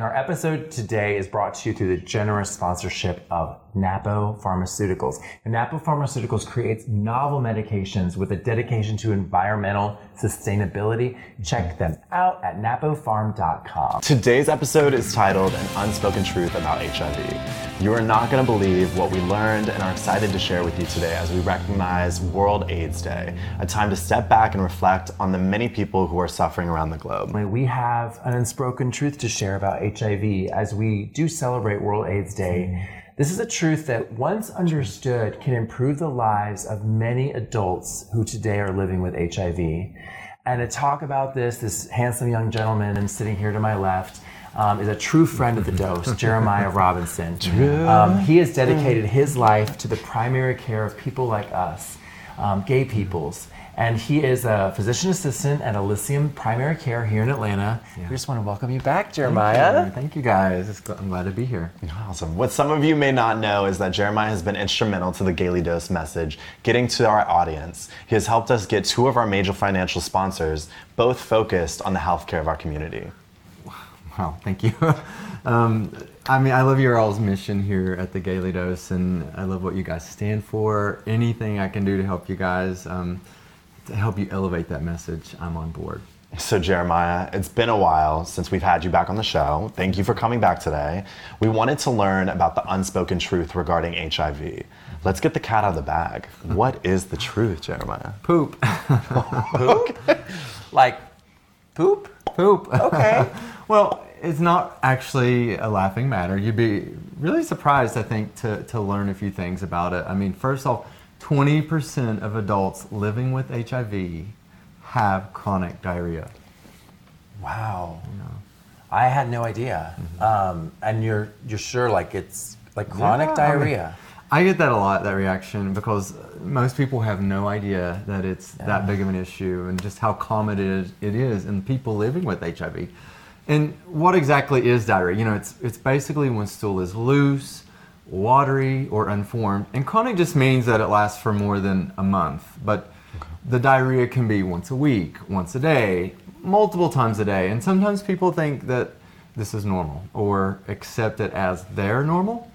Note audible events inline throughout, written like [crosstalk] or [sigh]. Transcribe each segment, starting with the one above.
And our episode today is brought to you through the generous sponsorship of Napo Pharmaceuticals. And Napo Pharmaceuticals creates novel medications with a dedication to environmental sustainability. Check them out at napofarm.com. Today's episode is titled An Unspoken Truth About HIV. You are not going to believe what we learned and are excited to share with you today as we recognize World AIDS Day, a time to step back and reflect on the many people who are suffering around the globe. We have an unspoken truth to share about HIV as we do celebrate World AIDS Day. This is a truth that, once understood, can improve the lives of many adults who today are living with HIV. And to talk about this, this handsome young gentleman and sitting here to my left um, is a true friend of the [laughs] dose, Jeremiah Robinson. Um, he has dedicated his life to the primary care of people like us, um, gay peoples. And he is a physician assistant at Elysium Primary Care here in Atlanta. We just want to welcome you back, Jeremiah. Thank you, Thank you guys. Gl- I'm glad to be here. Awesome. What some of you may not know is that Jeremiah has been instrumental to the Gaily Dose message getting to our audience. He has helped us get two of our major financial sponsors, both focused on the healthcare of our community. Wow, thank you. [laughs] um, I mean, I love your all's mission here at the Gaily Dose, and I love what you guys stand for. Anything I can do to help you guys, um, to help you elevate that message, I'm on board. So, Jeremiah, it's been a while since we've had you back on the show. Thank you for coming back today. We wanted to learn about the unspoken truth regarding HIV. Let's get the cat out of the bag. What is the truth, Jeremiah? Poop. Poop? [laughs] like poop? Poop. Okay. [laughs] well, it's not actually a laughing matter. You'd be really surprised, I think, to, to learn a few things about it. I mean, first off, 20% of adults living with HIV have chronic diarrhea. Wow. I had no idea. Um, and you're you're sure like it's like chronic Yeah, I mean, diarrhea. I get that a lot, that reaction, because most people have no idea that it's that big of an issue and just how common it is, it is in people living with HIV. And what exactly is diarrhea? You know, it's, it's basically when stool is loose, watery, or unformed. And chronic just means that it lasts for more than a month. But the diarrhea can be once a week, once a day, multiple times a day. And sometimes people think that this is normal or accept it as their normal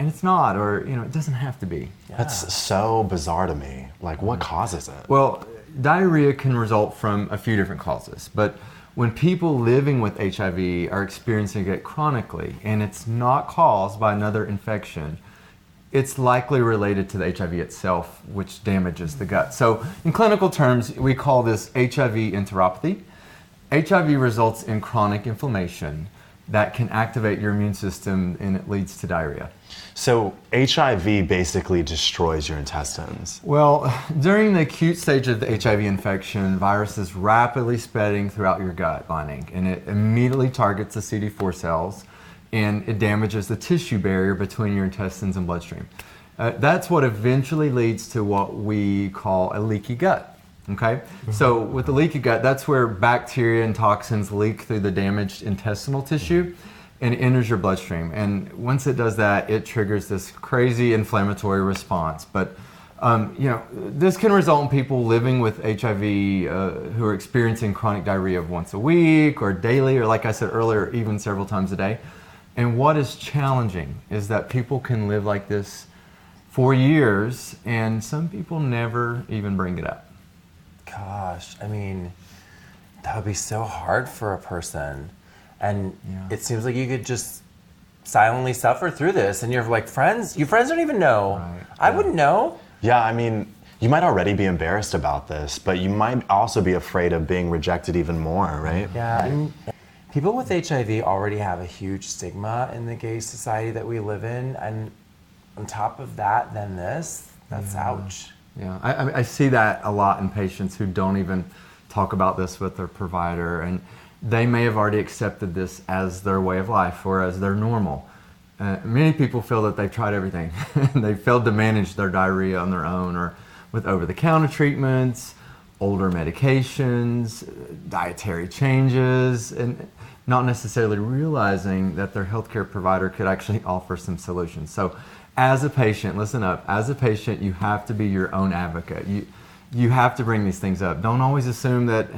and it's not or you know it doesn't have to be That's so bizarre to me. Like, what mm. causes it? well diarrhea can result from a few different causes but when people living with hiv are experiencing it chronically and it's not caused by another infection it's likely related to the hiv itself which damages the gut. So in clinical terms we call this hiv enteropathy. Hiv results in chronic inflammation that can activate your immune system and it leads to diarrhea So, HIV basically destroys your intestines. Well, [laughs] during the acute stage of the HIV infection, virus is rapidly spreading throughout your gut lining, and it immediately targets the CD4 cells, and it damages the tissue barrier between your intestines and bloodstream. Uh, that's what eventually leads to what we call a leaky gut. Okay, so with the leaky gut, that's where bacteria and toxins leak through the damaged intestinal tissue and enters your bloodstream. And once it does that, it triggers this crazy inflammatory response. But um, you know, this can result in people living with HIV uh, who are experiencing chronic diarrhea once a week or daily, or like I said earlier, even several times a day. And what is challenging is that people can live like this for years, and some people never even bring it up. Gosh, I mean, that would be so hard for a person. And Yeah. it seems like you could just silently suffer through this and you're like friends, your friends don't even know. Right, I yeah. wouldn't know. Yeah, I mean, you might already be embarrassed about this, but you might also be afraid of being rejected even more, right? Yeah, and people with HIV already have a huge stigma in the gay society that we live in, and on top of that, then this, that's ouch. Yeah, I, I, I see that a lot in patients who don't even talk about this with their provider, and they may have already accepted this as their way of life or as their normal. Uh, many people feel that they've tried everything. [laughs] they failed to manage their diarrhea on their own or with over the counter treatments, older medications, dietary changes, and not necessarily realizing that their healthcare provider could actually [laughs] offer some solutions. So, as a patient, listen up, as a patient, you have to be your own advocate. You, you have to bring these things up. Don't always assume that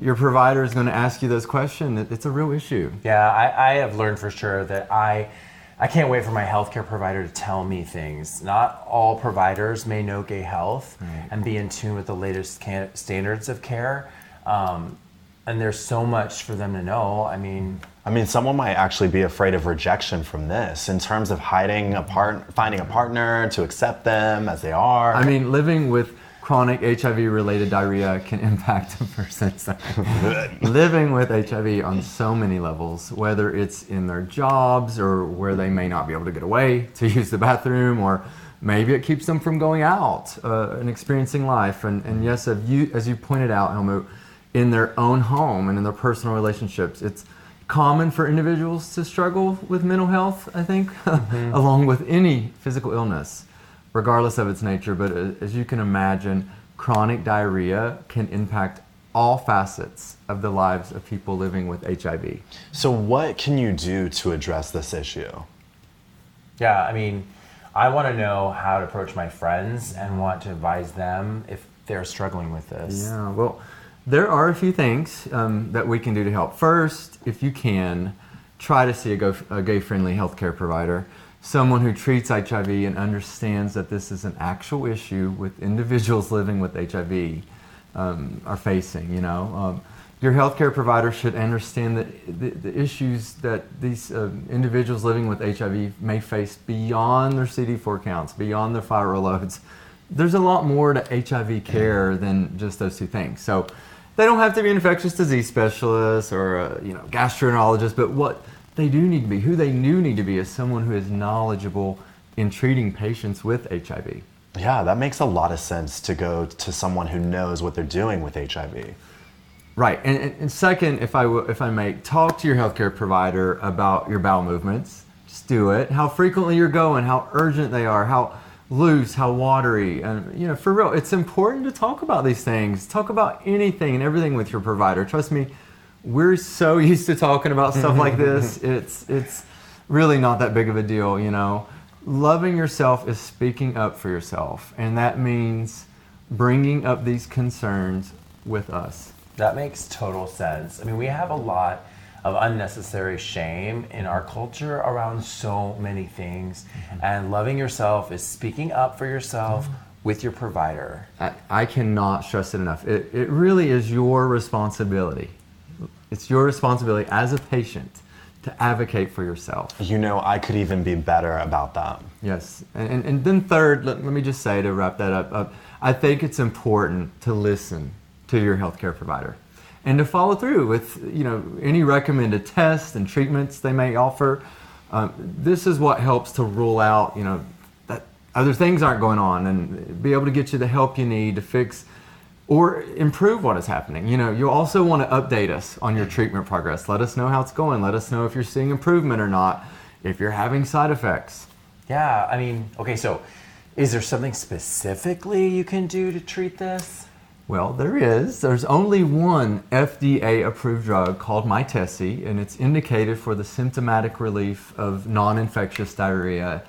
your provider is going to ask you those questions. It's a real issue. Yeah, I, I have learned for sure that I I can't wait for my healthcare provider to tell me things. Not all providers may know gay health and be in tune with the latest can- standards of care. Um, and there's so much for them to know. I mean, I mean, someone might actually be afraid of rejection from this in terms of hiding a part, finding a partner to accept them as they are. I mean, living with chronic HIV related diarrhea can [laughs] impact a person's living with HIV on so many levels, whether it's in their jobs or where they may not be able to get away to [laughs] use the bathroom, or maybe it keeps them from going out uh, and experiencing life. And, and yes, as you, as you pointed out, Helmut, in their own home and in their personal relationships, it's common for individuals to struggle with mental health, I think, [laughs] along with any physical illness regardless of its nature. But as you can imagine, chronic diarrhea can impact all facets of the lives of people living with HIV. so, what can you do to address this issue? yeah, I mean, I want to know how to approach my friends and want to advise them if they're struggling with this. Yeah, well, there are a few things um, that we can do to help. First, if you can, try to see a, go- a gay friendly healthcare provider, someone who treats HIV and understands that this is an actual issue with individuals living with HIV um, are facing. You know, um, your healthcare provider should understand that the, the issues that these uh, individuals living with HIV may face beyond their CD4 counts, beyond their viral loads. There's a lot more to HIV care than just those two things. So they don't have to be an infectious disease specialist or a, you know gastroenterologist, but what they do need to be, who they do need to be, is someone who is knowledgeable in treating patients with HIV. Yeah, that makes a lot of sense to go to someone who knows what they're doing with HIV. Right, and, and, second, if I w- if I may, talk to your healthcare provider about your bowel movements. Just do it. How frequently you're going, how urgent they are, how loose, how watery, and you know, for real, it's important to talk about these things. Talk about anything and everything with your provider. Trust me, we're so [laughs] used to talking about stuff like [laughs] this. It's it's really not that big of a deal, you know. Loving yourself is speaking up for yourself, and that means bringing up these concerns with us. That makes total sense. I mean, we have a lot of unnecessary shame in our culture around so many things. Mm-hmm. And loving yourself is speaking up for yourself mm-hmm. with your provider. I, I cannot stress it enough. It, it really is your responsibility. It's your responsibility as a patient to advocate for yourself. You know, I could even be better about that. Yes. And, and, and then, third, let, let me just say to wrap that up, uh, I think it's important to listen to your healthcare provider and to follow through with you know any recommended tests and treatments they may offer. Um, this is what helps to rule out you know that other things aren't going on and be able to get you the help you need to fix or improve what is happening. You know, you also want to update us on your treatment progress. Let us know how it's going. Let us know if you're seeing improvement or not. If you're having side effects. Yeah, I mean, okay, so is there something specifically you can do to treat this? Well, there is. There's only one FDA approved drug called Mytesi, and it's indicated for the symptomatic relief of non infectious diarrhea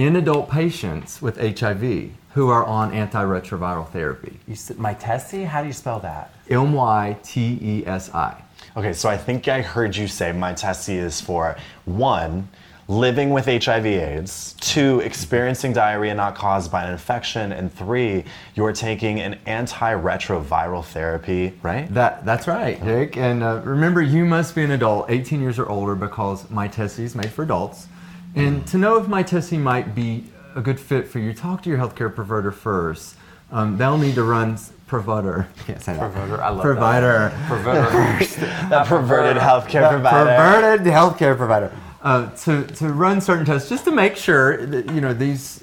in adult patients with HIV who are on antiretroviral therapy. You said Mytesi? How do you spell that? M Y T E S I. Okay, so I think I heard you say Mytesi is for one, living with HIV AIDS, two, experiencing diarrhea not caused by an infection, and three, you're taking an antiretroviral therapy, right? That, that's right, Jake. And uh, remember, you must be an adult, 18 years or older, because Mytesi is made for adults. And to know if Mytesi might be a good fit for you, talk to your healthcare provider first. Um, they'll need to run provider. [laughs] I can't say that. Provider, I love provider. that. Provider. [laughs] That perverted healthcare That provider. Perverted healthcare provider. Uh, to, to run certain tests just to make sure that you know these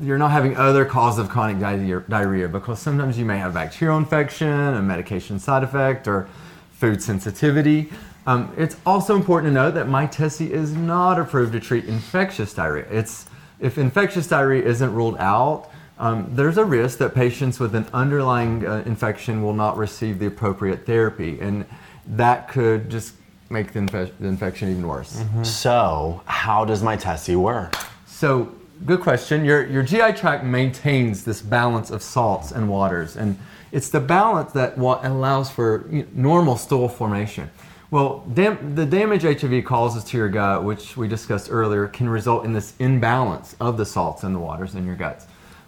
you're not having other causes of chronic diarrhea, diarrhea because sometimes you may have bacterial infection, a medication side effect, or food sensitivity. Um, it's also important to note that Mytesi is not approved to treat infectious diarrhea. It's if infectious diarrhea isn't ruled out, um, there's a risk that patients with an underlying uh, infection will not receive the appropriate therapy, and that could just make the, infe- the infection even worse. So, how does Mytesi work? So, good question. Your, your GI tract maintains this balance of salts and waters, and It's the balance that what allows for normal stool formation. Well, dam- the damage HIV causes to your gut, which we discussed earlier, can result in this imbalance of the salts and the waters in your guts.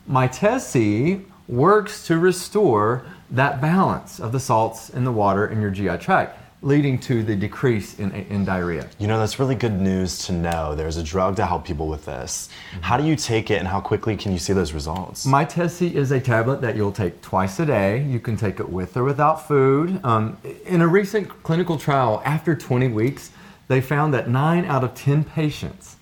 Mytesi works to restore that balance of the salts and the water in your GI tract, leading to the decrease in, in diarrhea. You know, that's really good news to know. There's a drug to help people with this. How do you take it and how quickly can you see those results? Mytesi is a tablet that you'll take twice a day. You can take it with or without food. Um, in a recent clinical trial, after 20 weeks, they found that 9 out of 10 patients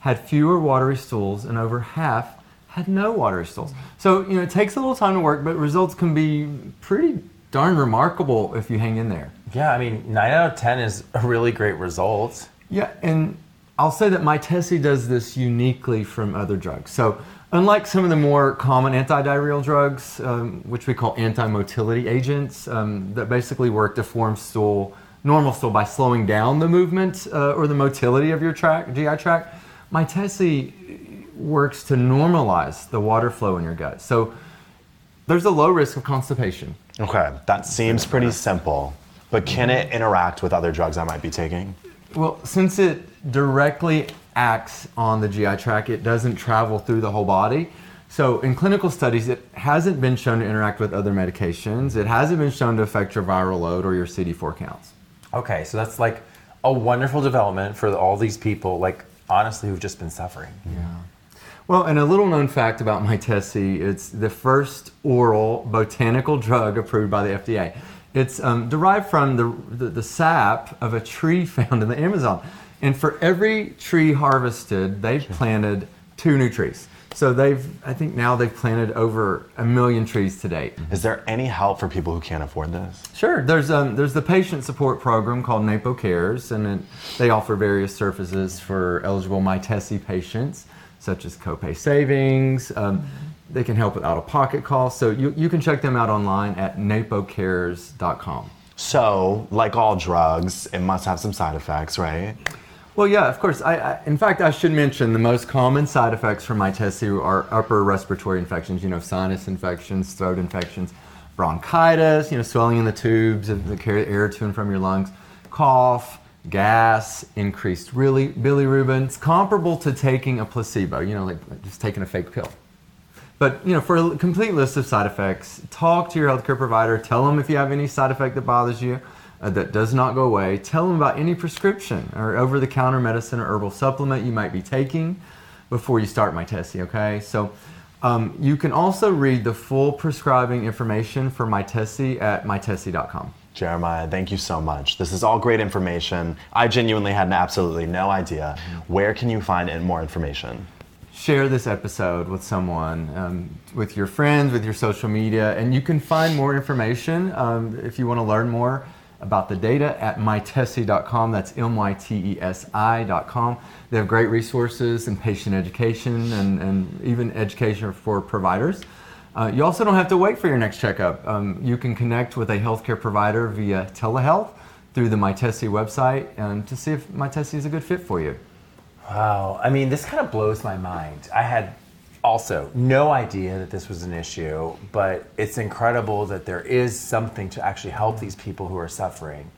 had fewer watery stools and over half had no watery stools. So, you know, it takes a little time to work, but results can be pretty darn remarkable if you hang in there. Yeah, I mean, nine out of 10 is a really great result. Yeah, and I'll say that Mytesi does this uniquely from other drugs. So, unlike some of the more common antidiarrheal drugs, um, which we call anti-motility agents, um, that basically work to form stool, normal stool by slowing down the movement uh, or the motility of your tract, GI tract, Mytesi works to normalize the water flow in your gut. So, there's a low risk of constipation. Okay, that seems pretty simple, but can it interact with other drugs I might be taking? Well, since it directly acts on the GI tract, it doesn't travel through the whole body. So, in clinical studies, it hasn't been shown to interact with other medications. It hasn't been shown to affect your viral load or your CD4 counts. Okay, so that's like a wonderful development for all these people, like honestly, who've just been suffering. Yeah. Well, and a little known fact about Mytesi, it's the first oral botanical drug approved by the FDA. It's um, derived from the, the, the sap of a tree [laughs] found in the Amazon. And for every tree harvested, they've planted two new trees. So they've, I think now they've planted over a million trees to date. Is there any help for people who can't afford this? Sure. There's um, there's the patient support program called NAPO Cares, and it, they offer various services for eligible Mytesi patients, such as copay savings. Um, they can help with out-of-pocket costs. So you, you can check them out online at napocares.com. So, like all drugs, it must have some side effects, right? Well, yeah, of course. I, I, in fact, I should mention the most common side effects from my Mytesi are upper respiratory infections, you know, sinus infections, throat infections, bronchitis, you know, swelling in the tubes that carry air to and from your lungs, cough, gas, increased really bilirubin. It's comparable to taking a placebo, you know, like just taking a fake pill. But you know, for a complete list of side effects, talk to your healthcare provider. Tell them if you have any side effect that bothers you uh, that does not go away. Tell them about any prescription or over-the-counter medicine or herbal supplement you might be taking before you start Mytesi. Okay, so. Um, you can also read the full prescribing information for Mytesi at mytesi.com. Jeremiah, thank you so much. This is all great information. I genuinely had absolutely no idea. Where can you find more information? Share this episode with someone, um, with your friends, with your social media, and you can find more information um, if you want to learn more about the data at mytesi.com. That's M Y T E S I.com. They have great resources and patient education and, and even education for providers. Uh, you also don't have to wait for your next checkup. Um, you can connect with a healthcare provider via telehealth through the Mytesi website and to see if Mytesi is a good fit for you. Wow. I mean, this kind of blows my mind. I had also no idea that this was an issue, but it's incredible that there is something to actually help mm. these people who are suffering.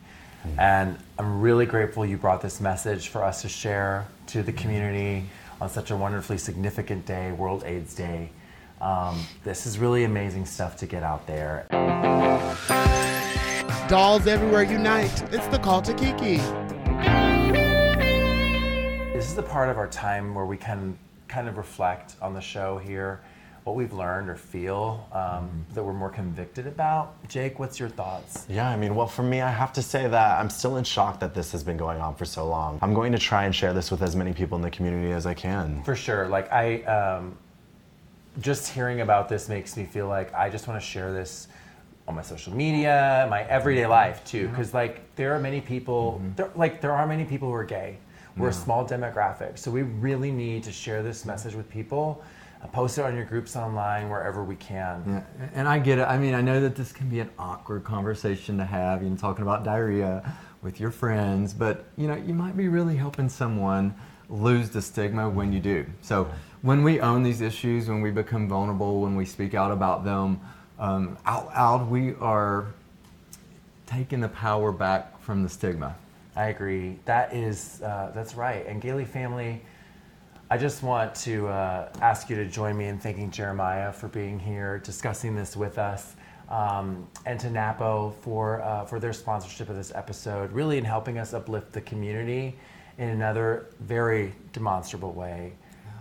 Mm. And I'm really grateful you brought this message for us to share to the mm. community on such a wonderfully significant day, World AIDS Day. Um, this is really amazing stuff to get out there. Dolls everywhere unite. It's the call to Kiki. The part of our time where we can kind of reflect on the show here, what we've learned or feel um, that we're more convicted about. Jake, what's your thoughts? Yeah, I mean, well, for me, I have to say that I'm still in shock that this has been going on for so long. I'm going to try and share this with as many people in the community as I can. For sure. Like, I, um, just hearing about this makes me feel like I just want to share this on my social media, my everyday life too, because like there are many people, there, like there are many people who are gay. We're a small demographic, so we really need to share this message with people. Uh, post it on your groups online wherever we can. Yeah, and I get it. I mean, I know that this can be an awkward conversation to have, you know, talking about diarrhea with your friends, but you know, you might be really helping someone lose the stigma when you do. So when we own these issues, when we become vulnerable, when we speak out about them, um, out loud, we are taking the power back from the stigma. I agree. That is, uh, that's right. And Gaily family, I just want to uh, ask you to join me in thanking Jeremiah for being here, discussing this with us, um, and to Napo for uh, for their sponsorship of this episode, really in helping us uplift the community in another very demonstrable way.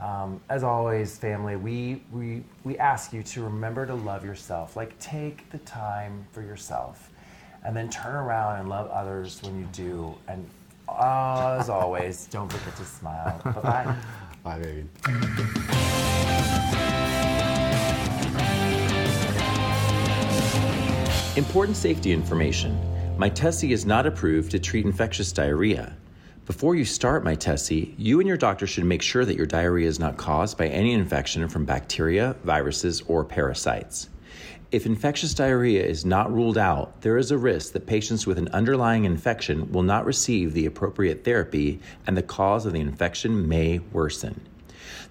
Um, as always, family, we, we, we ask you to remember to love yourself. Like, take the time for yourself and then turn around and love others when you do. And uh, as always, [laughs] don't forget to smile. Bye bye. [laughs] Bye, baby. Important safety information. Mytesi is not approved to treat infectious diarrhea. Before you start Mytesi, you and your doctor should make sure that your diarrhea is not caused by any infection from bacteria, viruses, or parasites. If infectious diarrhea is not ruled out, there is a risk that patients with an underlying infection will not receive the appropriate therapy and the cause of the infection may worsen.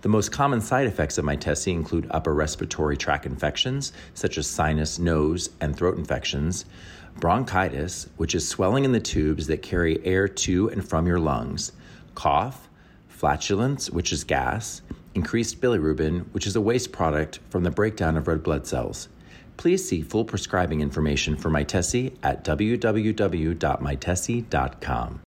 The most common side effects of Mytesi include upper respiratory tract infections, such as sinus, nose, and throat infections, bronchitis, which is swelling in the tubes that carry air to and from your lungs, cough, flatulence, which is gas, increased bilirubin, which is a waste product from the breakdown of red blood cells. Please see full prescribing information for Mytesi at www.mytesi.com.